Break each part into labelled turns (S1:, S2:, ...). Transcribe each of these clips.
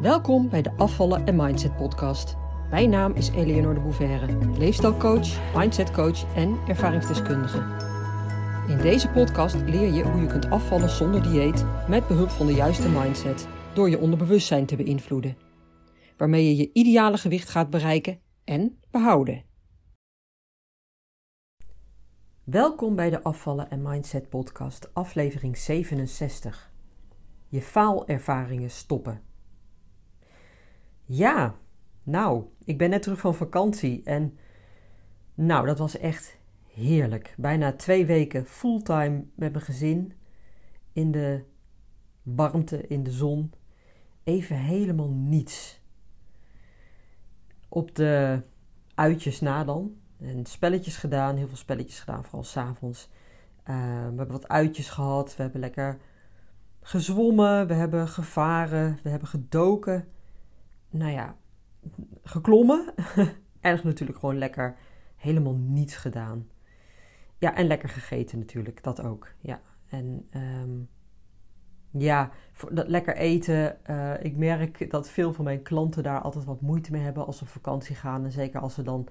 S1: Welkom bij de Afvallen en Mindset podcast. Mijn naam is Eleonore de Bouverre, leefstijlcoach, mindsetcoach en ervaringsdeskundige. In deze podcast leer je hoe je kunt afvallen zonder dieet met behulp van de juiste mindset door je onderbewustzijn te beïnvloeden, waarmee je je ideale gewicht gaat bereiken en behouden. Welkom bij de Afvallen en Mindset podcast, aflevering 67. Je faalervaringen stoppen. Ja, nou, ik ben net terug van vakantie en nou, dat was echt heerlijk. Bijna twee weken fulltime met mijn gezin in de warmte, in de zon. Even helemaal niets. Op de uitjes na dan. En spelletjes gedaan, heel veel spelletjes gedaan, vooral s'avonds. Uh, we hebben wat uitjes gehad, we hebben lekker gezwommen, we hebben gevaren, we hebben gedoken nou ja, geklommen. en natuurlijk gewoon lekker helemaal niets gedaan. Ja, en lekker gegeten natuurlijk, dat ook. Ja, en um, ja, dat lekker eten. Uh, ik merk dat veel van mijn klanten daar altijd wat moeite mee hebben als ze op vakantie gaan. En zeker als ze dan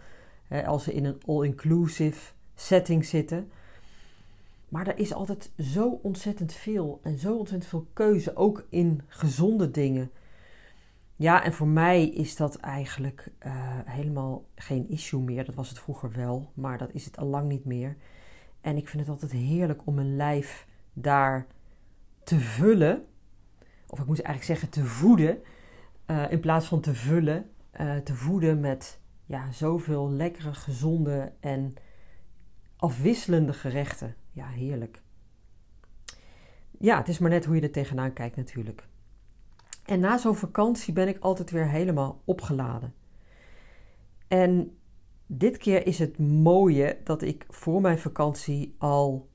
S1: hè, als ze in een all-inclusive setting zitten. Maar er is altijd zo ontzettend veel en zo ontzettend veel keuze, ook in gezonde dingen. Ja, en voor mij is dat eigenlijk uh, helemaal geen issue meer. Dat was het vroeger wel, maar dat is het al lang niet meer. En ik vind het altijd heerlijk om mijn lijf daar te vullen. Of ik moet eigenlijk zeggen te voeden. Uh, in plaats van te vullen. Uh, te voeden met ja, zoveel lekkere, gezonde en afwisselende gerechten. Ja, heerlijk. Ja, het is maar net hoe je er tegenaan kijkt natuurlijk. En na zo'n vakantie ben ik altijd weer helemaal opgeladen. En dit keer is het mooie dat ik voor mijn vakantie al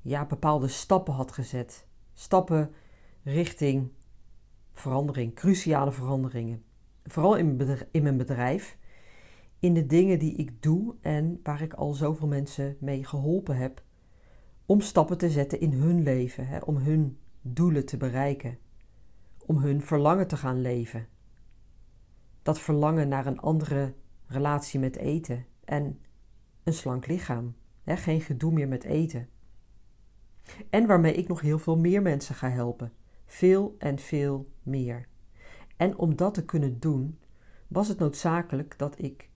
S1: ja, bepaalde stappen had gezet. Stappen richting verandering, cruciale veranderingen. Vooral in mijn bedrijf, in de dingen die ik doe en waar ik al zoveel mensen mee geholpen heb om stappen te zetten in hun leven, hè, om hun doelen te bereiken om hun verlangen te gaan leven. Dat verlangen naar een andere relatie met eten en een slank lichaam. geen gedoe meer met eten. En waarmee ik nog heel veel meer mensen ga helpen. Veel en veel meer. En om dat te kunnen doen, was het noodzakelijk dat ik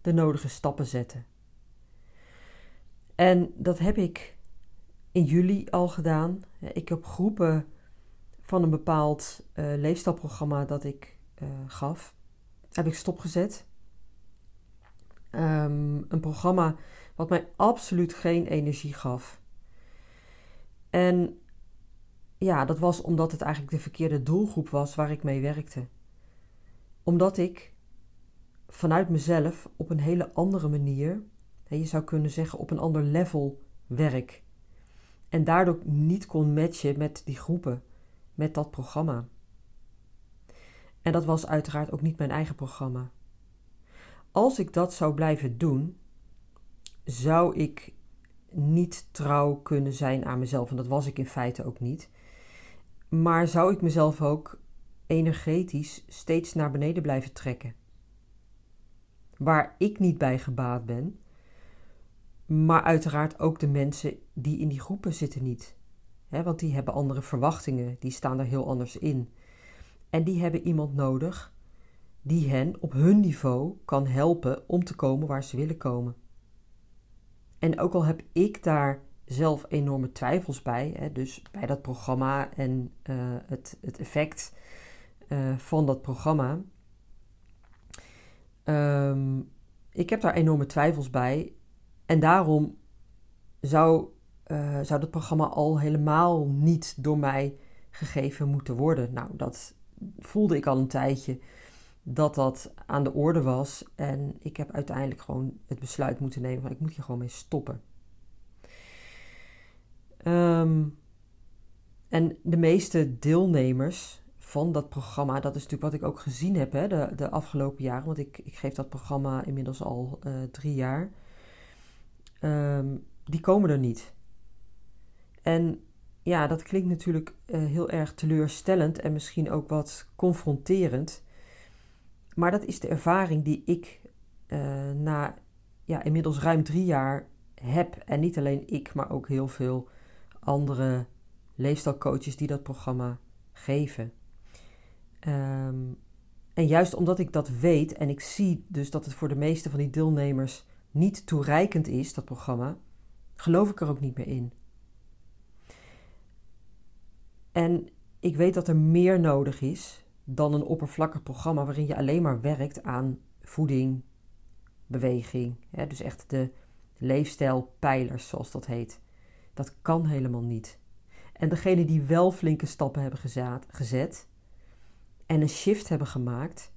S1: de nodige stappen zette. En dat heb ik in juli al gedaan. Ik heb groepen van een bepaald uh, dat ik uh, gaf, heb ik stopgezet. Um, een programma wat mij absoluut geen energie gaf. En ja, dat was omdat het eigenlijk de verkeerde doelgroep was waar ik mee werkte. Omdat ik vanuit mezelf op een hele andere manier, je zou kunnen zeggen op een ander level werk. En daardoor niet kon matchen met die groepen met dat programma. En dat was uiteraard ook niet mijn eigen programma. Als ik dat zou blijven doen, zou ik niet trouw kunnen zijn aan mezelf. En dat was ik in feite ook niet. Maar zou ik mezelf ook energetisch steeds naar beneden blijven trekken. Waar ik niet bij gebaat ben, maar uiteraard ook de mensen die in die groepen zitten niet want die hebben andere verwachtingen, die staan er heel anders in. En die hebben iemand nodig die hen op hun niveau kan helpen om te komen waar ze willen komen. En ook al heb ik daar zelf enorme twijfels bij, hè, dus bij dat programma en uh, het, het effect uh, van dat programma. Um, ik heb daar enorme twijfels bij en daarom zou uh, zou het programma al helemaal niet door mij gegeven moeten worden. Nou, dat voelde ik al een tijdje dat dat aan de orde was. En ik heb uiteindelijk gewoon het besluit moeten nemen van ik moet hier gewoon mee stoppen. Um, en de meeste deelnemers van dat programma, dat is natuurlijk wat ik ook gezien heb hè, de, de afgelopen jaren, want ik, ik geef dat programma inmiddels al uh, drie jaar, um, die komen er niet. En ja, dat klinkt natuurlijk uh, heel erg teleurstellend en misschien ook wat confronterend. Maar dat is de ervaring die ik uh, na ja, inmiddels ruim drie jaar heb. En niet alleen ik, maar ook heel veel andere leefstijlcoaches die dat programma geven. Um, en juist omdat ik dat weet en ik zie dus dat het voor de meeste van die deelnemers niet toereikend is, dat programma, geloof ik er ook niet meer in. En ik weet dat er meer nodig is dan een oppervlakkig programma waarin je alleen maar werkt aan voeding, beweging. Hè, dus echt de leefstijlpijlers, zoals dat heet. Dat kan helemaal niet. En degenen die wel flinke stappen hebben gezet en een shift hebben gemaakt,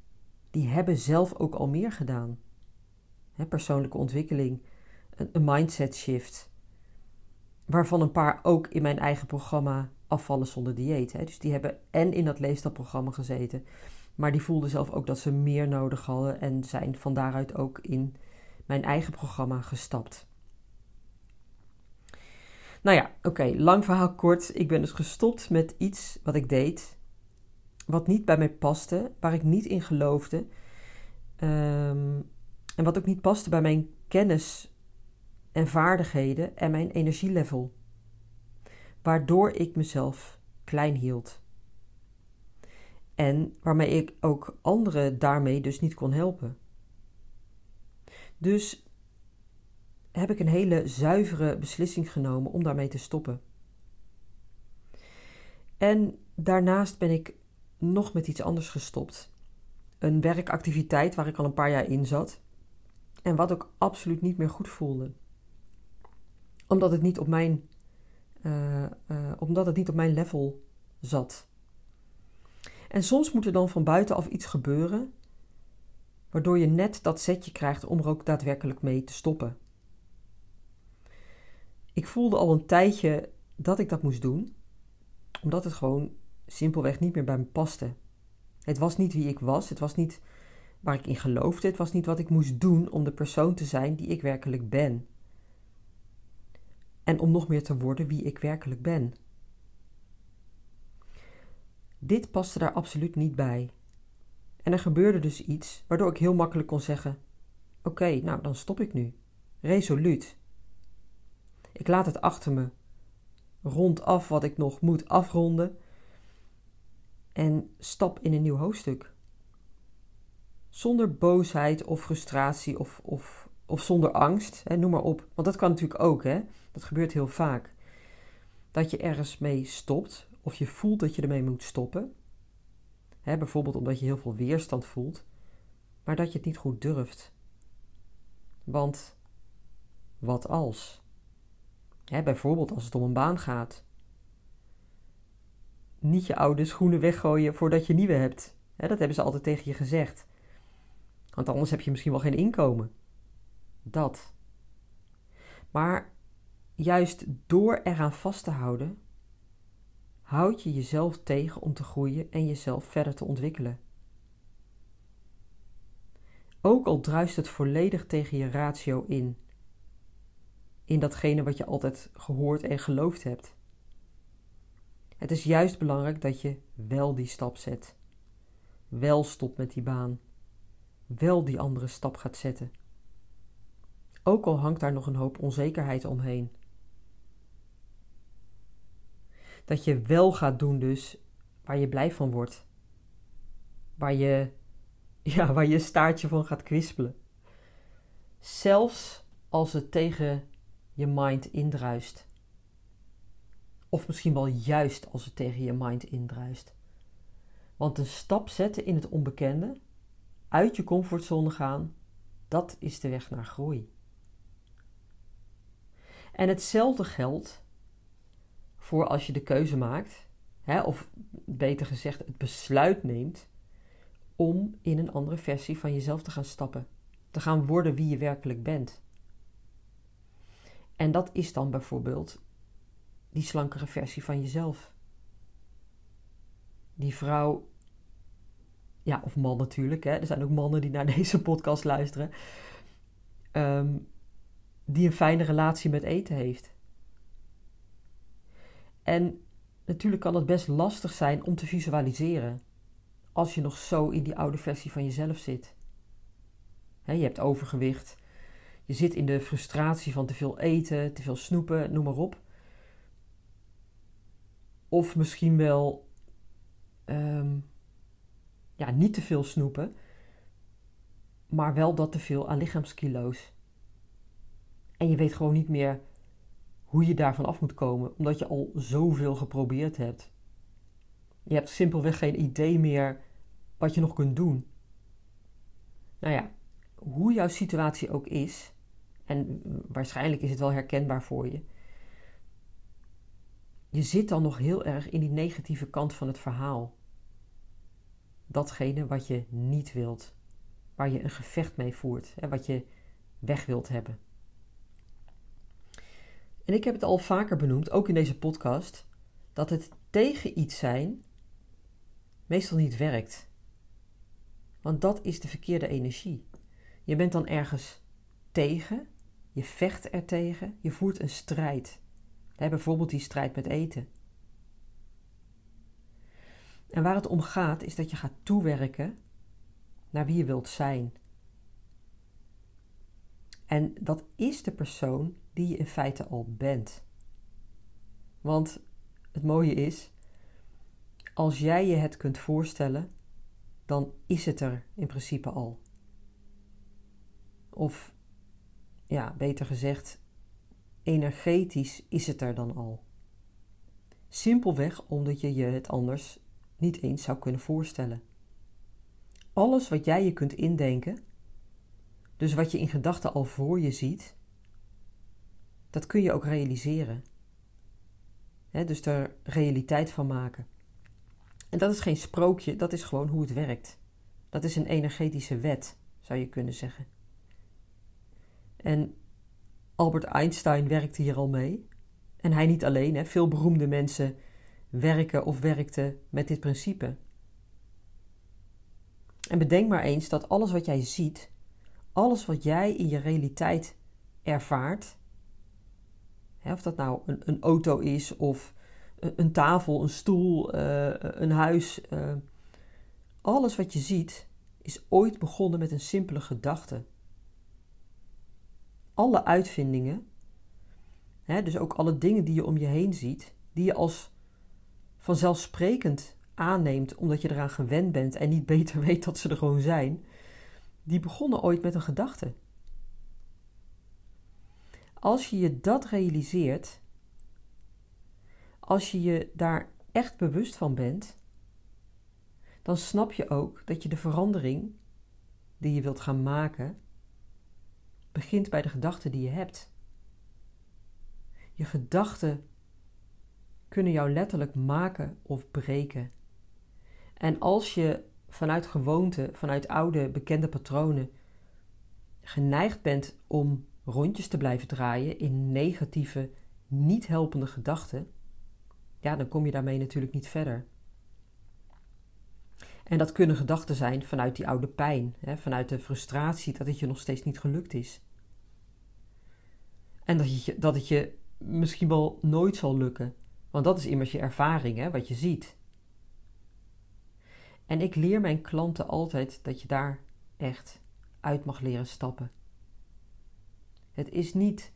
S1: die hebben zelf ook al meer gedaan. Hè, persoonlijke ontwikkeling, een mindset shift. Waarvan een paar ook in mijn eigen programma afvallen zonder dieet. Hè. Dus die hebben en in dat leefstijlprogramma gezeten. Maar die voelden zelf ook dat ze meer nodig hadden en zijn van daaruit ook in mijn eigen programma gestapt. Nou ja, oké, lang verhaal kort. Ik ben dus gestopt met iets wat ik deed, wat niet bij mij paste, waar ik niet in geloofde. Um, en wat ook niet paste bij mijn kennis en vaardigheden en mijn energielevel. Waardoor ik mezelf klein hield. En waarmee ik ook anderen daarmee dus niet kon helpen. Dus heb ik een hele zuivere beslissing genomen om daarmee te stoppen. En daarnaast ben ik nog met iets anders gestopt. Een werkactiviteit waar ik al een paar jaar in zat. En wat ook absoluut niet meer goed voelde. Omdat het niet op mijn, omdat het niet op mijn level zat. En soms moet er dan van buitenaf iets gebeuren, waardoor je net dat setje krijgt om er ook daadwerkelijk mee te stoppen. Ik voelde al een tijdje dat ik dat moest doen, omdat het gewoon simpelweg niet meer bij me paste. Het was niet wie ik was, het was niet waar ik in geloofde, het was niet wat ik moest doen om de persoon te zijn die ik werkelijk ben. En om nog meer te worden wie ik werkelijk ben. Dit paste daar absoluut niet bij. En er gebeurde dus iets waardoor ik heel makkelijk kon zeggen: Oké, nou dan stop ik nu. Resoluut. Ik laat het achter me. Rond af wat ik nog moet afronden. En stap in een nieuw hoofdstuk. Zonder boosheid of frustratie of, of, of zonder angst, hè, noem maar op. Want dat kan natuurlijk ook, hè? Dat gebeurt heel vaak. Dat je ergens mee stopt of je voelt dat je ermee moet stoppen. Hè, bijvoorbeeld omdat je heel veel weerstand voelt, maar dat je het niet goed durft. Want wat als? Hè, bijvoorbeeld als het om een baan gaat. Niet je oude schoenen weggooien voordat je nieuwe hebt. Hè, dat hebben ze altijd tegen je gezegd. Want anders heb je misschien wel geen inkomen. Dat. Maar juist door eraan vast te houden, houd je jezelf tegen om te groeien en jezelf verder te ontwikkelen. Ook al druist het volledig tegen je ratio in, in datgene wat je altijd gehoord en geloofd hebt. Het is juist belangrijk dat je wel die stap zet, wel stopt met die baan, wel die andere stap gaat zetten. Ook al hangt daar nog een hoop onzekerheid omheen. Dat je wel gaat doen dus waar je blij van wordt. Waar je, ja, waar je staartje van gaat kwispelen. Zelfs als het tegen je mind indruist. Of misschien wel juist als het tegen je mind indruist. Want een stap zetten in het onbekende, uit je comfortzone gaan, dat is de weg naar groei. En hetzelfde geldt voor als je de keuze maakt, hè, of beter gezegd het besluit neemt, om in een andere versie van jezelf te gaan stappen, te gaan worden wie je werkelijk bent. En dat is dan bijvoorbeeld die slankere versie van jezelf. Die vrouw, ja, of man natuurlijk, hè. er zijn ook mannen die naar deze podcast luisteren, um, die een fijne relatie met eten heeft. En natuurlijk kan het best lastig zijn om te visualiseren als je nog zo in die oude versie van jezelf zit. je hebt overgewicht, je zit in de frustratie van te veel eten, te veel snoepen, noem maar op. Of misschien wel ehm, ja, niet te veel snoepen, maar wel dat te veel aan lichaamskilo's. En je weet gewoon niet meer hoe je daarvan af moet komen, omdat je al zoveel geprobeerd hebt. Je hebt simpelweg geen idee meer wat je nog kunt doen. Nou ja, hoe jouw situatie ook is, en waarschijnlijk is het wel herkenbaar voor je, je zit dan nog heel erg in die negatieve kant van het verhaal. Datgene wat je niet wilt, waar je een gevecht mee voert en wat je weg wilt hebben. En ik heb het al vaker benoemd, ook in deze podcast, dat het tegen iets zijn meestal niet werkt. Want dat is de verkeerde energie. Je bent dan ergens tegen, je vecht er tegen, je voert een strijd. bijvoorbeeld die strijd met eten. En waar het om gaat is dat je gaat toewerken naar wie je wilt zijn. En dat is de persoon die je in feite al bent. Want het mooie is, als jij je het kunt voorstellen, dan is het er in principe al. Of ja, beter gezegd, energetisch is het er dan al. Simpelweg omdat je je het anders niet eens zou kunnen voorstellen. Alles wat jij je kunt indenken, dus wat je in gedachten al voor je ziet, dat kun je ook realiseren. dus er realiteit van maken. En dat is geen sprookje, dat is gewoon hoe het werkt. Dat is een energetische wet, zou je kunnen zeggen. En Albert Einstein werkte hier al mee. En hij niet alleen, hè. veel beroemde mensen werken of werkten met dit principe. En bedenk maar eens dat alles wat jij ziet, alles wat jij in je realiteit ervaart, hè, of dat nou een, een, auto is of een, tafel, een stoel, uh, een huis, uh, alles wat je ziet is ooit begonnen met een simpele gedachte alle uitvindingen, hè, dus ook alle dingen die je om je heen ziet, die je als vanzelfsprekend aanneemt omdat je eraan gewend bent en niet beter weet dat ze er gewoon zijn, die begonnen ooit met een gedachte. Als je je dat realiseert, als je je daar echt bewust van bent, dan snap je ook dat je de verandering die je wilt gaan maken, begint bij de gedachten die je hebt. Je gedachten kunnen jou letterlijk maken of breken. En als je vanuit gewoonte, vanuit oude bekende patronen, geneigd bent om rondjes te blijven draaien in negatieve, niet helpende gedachten, ja, dan kom je daarmee natuurlijk niet verder. En dat kunnen gedachten zijn vanuit die oude pijn, hè, vanuit de frustratie dat het je nog steeds niet gelukt is. En dat, je, dat het je misschien wel nooit zal lukken, want dat is immers je ervaring, hè, wat je ziet. En ik leer mijn klanten altijd dat je daar echt uit mag leren stappen. Het is niet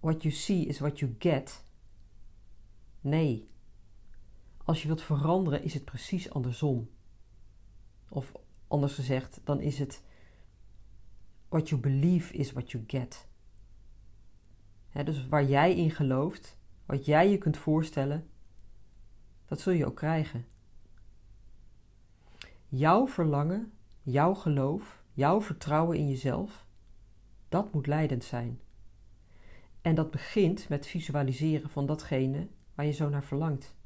S1: what you see is what you get. Nee, als je wilt veranderen, is het precies andersom. Of anders gezegd, dan is het what you believe is what you get. dus waar jij in gelooft, wat jij je kunt voorstellen, dat zul je ook krijgen. Jouw verlangen, jouw geloof, jouw vertrouwen in jezelf, dat moet leidend zijn. En dat begint met visualiseren van datgene waar je zo naar verlangt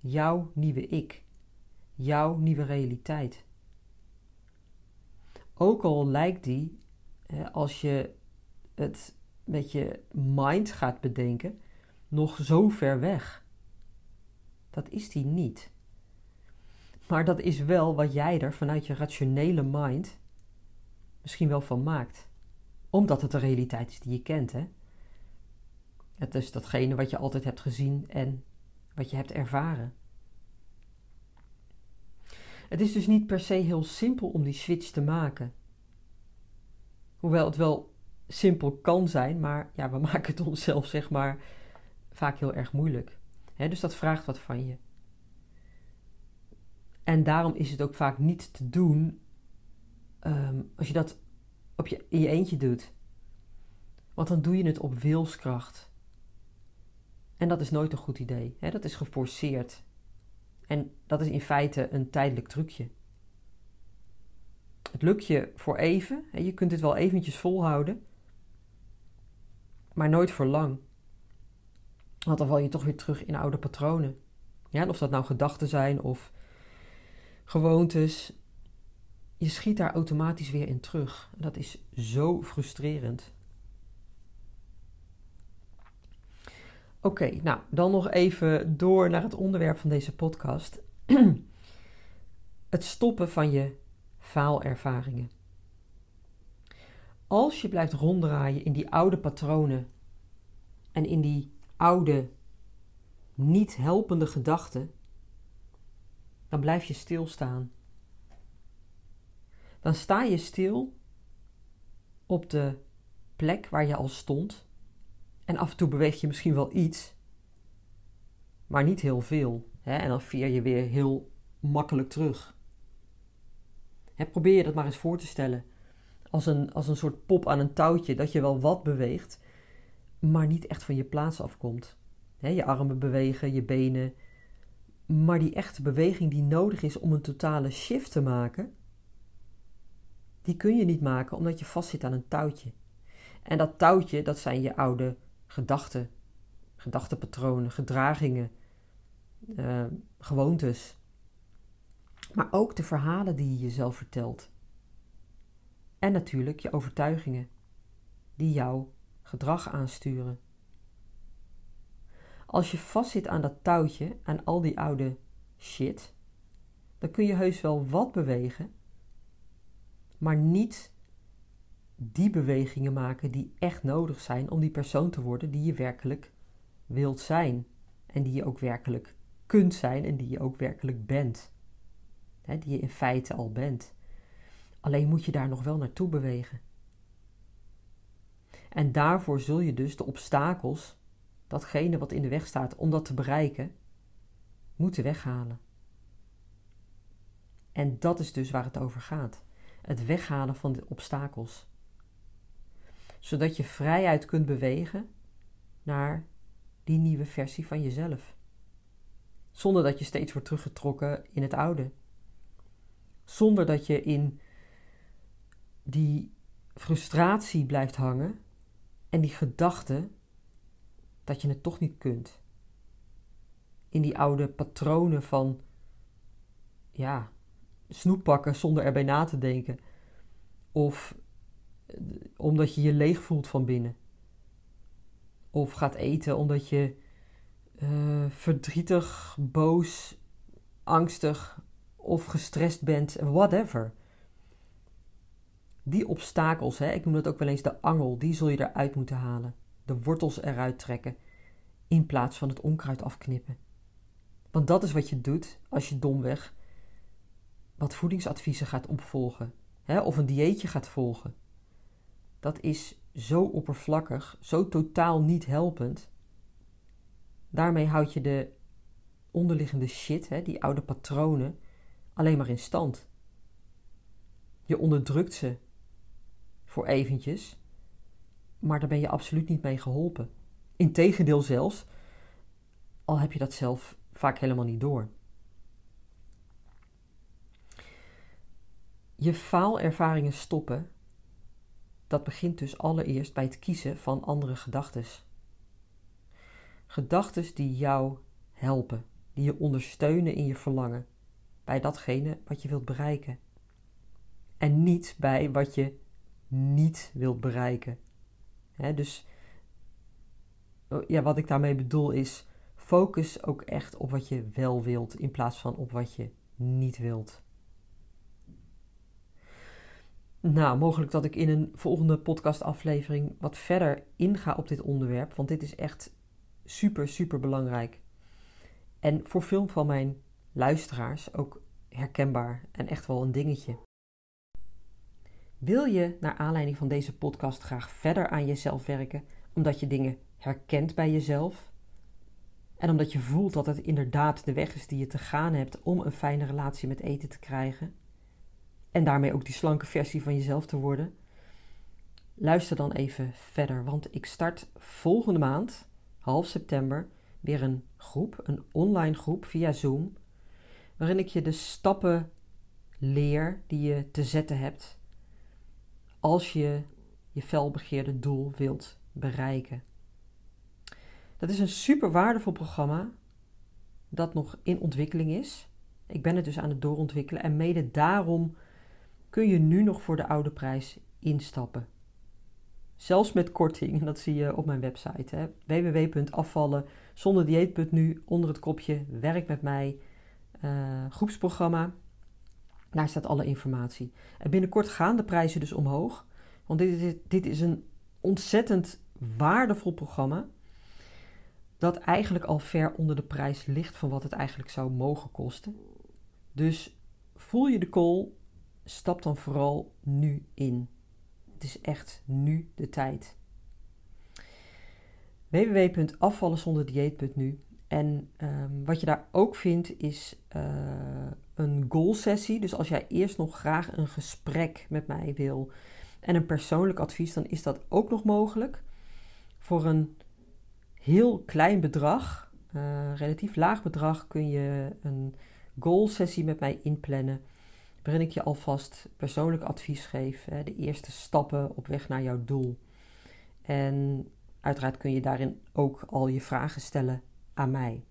S1: jouw nieuwe ik, jouw nieuwe realiteit. Ook al lijkt die, als je het met je mind gaat bedenken, nog zo ver weg. Dat is die niet. Maar dat is wel wat jij er vanuit je rationele mind misschien wel van maakt. Omdat het de realiteit is die je kent, hè? Het is datgene wat je altijd hebt gezien en wat je hebt ervaren. Het is dus niet per se heel simpel om die switch te maken. Hoewel het wel simpel kan zijn, maar ja, we maken het onszelf zeg maar vaak heel erg moeilijk. dus dat vraagt wat van je. En daarom is het ook vaak niet te doen ehm, als je dat op je, in je eentje doet. Want dan doe je het op wilskracht. En dat is nooit een goed idee. dat is geforceerd. En dat is in feite een tijdelijk trucje. Het lukt je voor even. Je kunt het wel eventjes volhouden. Maar nooit voor lang. Want dan val je toch weer terug in oude patronen. Ja, of dat nou gedachten zijn of gewoontes. Je schiet daar automatisch weer in terug. Dat is zo frustrerend. Oké, nou dan nog even door naar het onderwerp van deze podcast. het stoppen van je faalervaringen. Als je blijft ronddraaien in die oude patronen en in die oude, niet helpende gedachten, dan blijf je stilstaan. Dan sta je stil op de plek waar je al stond. En af en toe beweeg je misschien wel iets, maar niet heel veel. Hè? En dan veer je weer heel makkelijk terug. Probeer je dat maar eens voor te stellen. Als een, als een soort pop aan een touwtje, dat je wel wat beweegt, maar niet echt van je plaats afkomt. Hè, je armen bewegen, je benen. Maar die echte beweging die nodig is om een totale shift te maken, die kun je niet maken omdat je vastzit aan een touwtje. En dat touwtje, dat zijn je oude gedachten, gedachtenpatronen, gedragingen, uh, gewoontes. Maar ook de verhalen die je jezelf vertelt. En natuurlijk je overtuigingen, die jouw gedrag aansturen. Als je vastzit aan dat touwtje, aan al die oude shit, dan kun je heus wel wat bewegen, maar niet die bewegingen maken die echt nodig zijn om die persoon te worden die je werkelijk wilt zijn. En die je ook werkelijk kunt zijn en die je ook werkelijk bent. die je in feite al bent. Alleen moet je daar nog wel naartoe bewegen. En daarvoor zul je dus de obstakels, datgene wat in de weg staat om dat te bereiken, moeten weghalen. En dat is dus waar het over gaat: het weghalen van de obstakels. Zodat je vrijuit kunt bewegen naar die nieuwe versie van jezelf. Zonder dat je steeds wordt teruggetrokken in het oude. Zonder dat je in die frustratie blijft hangen en die gedachte dat je het toch niet kunt. In die oude patronen van, ja, snoep pakken zonder erbij na te denken. Of eh, omdat je je leeg voelt van binnen. Of gaat eten omdat je uh, verdrietig, boos, angstig of gestrest bent, whatever. Die obstakels, hè, ik noem dat ook wel eens de angel, die zul je eruit moeten halen. De wortels eruit trekken, in plaats van het onkruid afknippen. Want dat is wat je doet als je domweg wat voedingsadviezen gaat opvolgen, hè, of een dieetje gaat volgen. Dat is zo oppervlakkig, zo totaal niet helpend. Daarmee houd je de onderliggende shit, hè, die oude patronen, alleen maar in stand. Je onderdrukt ze voor eventjes, maar daar ben je absoluut niet mee geholpen. Integendeel zelfs, al heb je dat zelf vaak helemaal niet door. Je faalervaringen stoppen, dat begint dus allereerst bij het kiezen van andere gedachten. Gedachten die jou helpen, die je ondersteunen in je verlangen, bij datgene wat je wilt bereiken. En niet bij wat je niet wilt bereiken. dus oh, ja, wat ik daarmee bedoel is, focus ook echt op wat je wel wilt in plaats van op wat je niet wilt. Nou, mogelijk dat ik in een volgende podcastaflevering wat verder inga op dit onderwerp, want dit is echt super, super belangrijk. En voor veel van mijn luisteraars ook herkenbaar en echt wel een dingetje. Wil je naar aanleiding van deze podcast graag verder aan jezelf werken, omdat je dingen herkent bij jezelf? En omdat je voelt dat het inderdaad de weg is die je te gaan hebt om een fijne relatie met eten te krijgen? En daarmee ook die slanke versie van jezelf te worden? Luister dan even verder, want ik start volgende maand, half september, weer een groep, een online groep via Zoom, waarin ik je de stappen leer die je te zetten hebt als je je felbegeerde doel wilt bereiken. Dat is een super waardevol programma dat nog in ontwikkeling is. Ik ben het dus aan het doorontwikkelen en mede daarom kun je nu nog voor de oude prijs instappen. Zelfs met korting, dat zie je op mijn website www.afvallen zonder dieet.nu onder het kopje werk met mij uh, groepsprogramma. Daar staat alle informatie. En binnenkort gaan de prijzen dus omhoog. Want dit is, dit is een ontzettend waardevol programma. Dat eigenlijk al ver onder de prijs ligt van wat het eigenlijk zou mogen kosten. Dus voel je de call, stap dan vooral nu in. Het is echt nu de tijd. www.afvallenzonderdieet.nu En um, wat je daar ook vindt is uh, een goal sessie. Dus als jij eerst nog graag een gesprek met mij wil en een persoonlijk advies, dan is dat ook nog mogelijk. Voor een heel klein bedrag, uh, relatief laag bedrag, kun je een goal sessie met mij inplannen waarin ik je alvast persoonlijk advies geef, de eerste stappen op weg naar jouw doel. En uiteraard kun je daarin ook al je vragen stellen aan mij.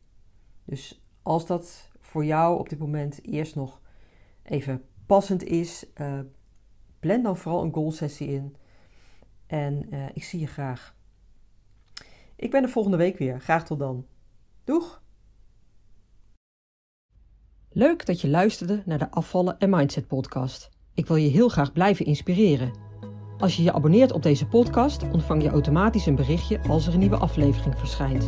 S1: Dus als dat voor jou op dit moment eerst nog even passend is, uh, plan dan vooral een goal sessie in. En uh, ik zie je graag. Ik ben er volgende week weer. Graag tot dan. Doeg! Leuk dat je luisterde naar de Afvallen en Mindset podcast. Ik wil je heel graag blijven inspireren. Als je je abonneert op deze podcast, ontvang je automatisch een berichtje als er een nieuwe aflevering verschijnt.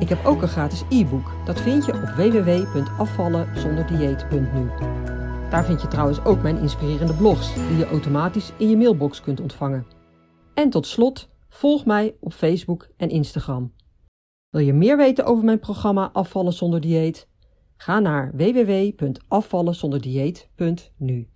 S1: Ik heb ook een gratis e-book. Dat vind je op www.afvallenzonderdieet.nu. Daar vind je trouwens ook mijn inspirerende blogs, die je automatisch in je mailbox kunt ontvangen. En tot slot, volg mij op Facebook en Instagram. Wil je meer weten over mijn programma Afvallen zonder dieet? Ga naar www.afvallenzonderdieet.nu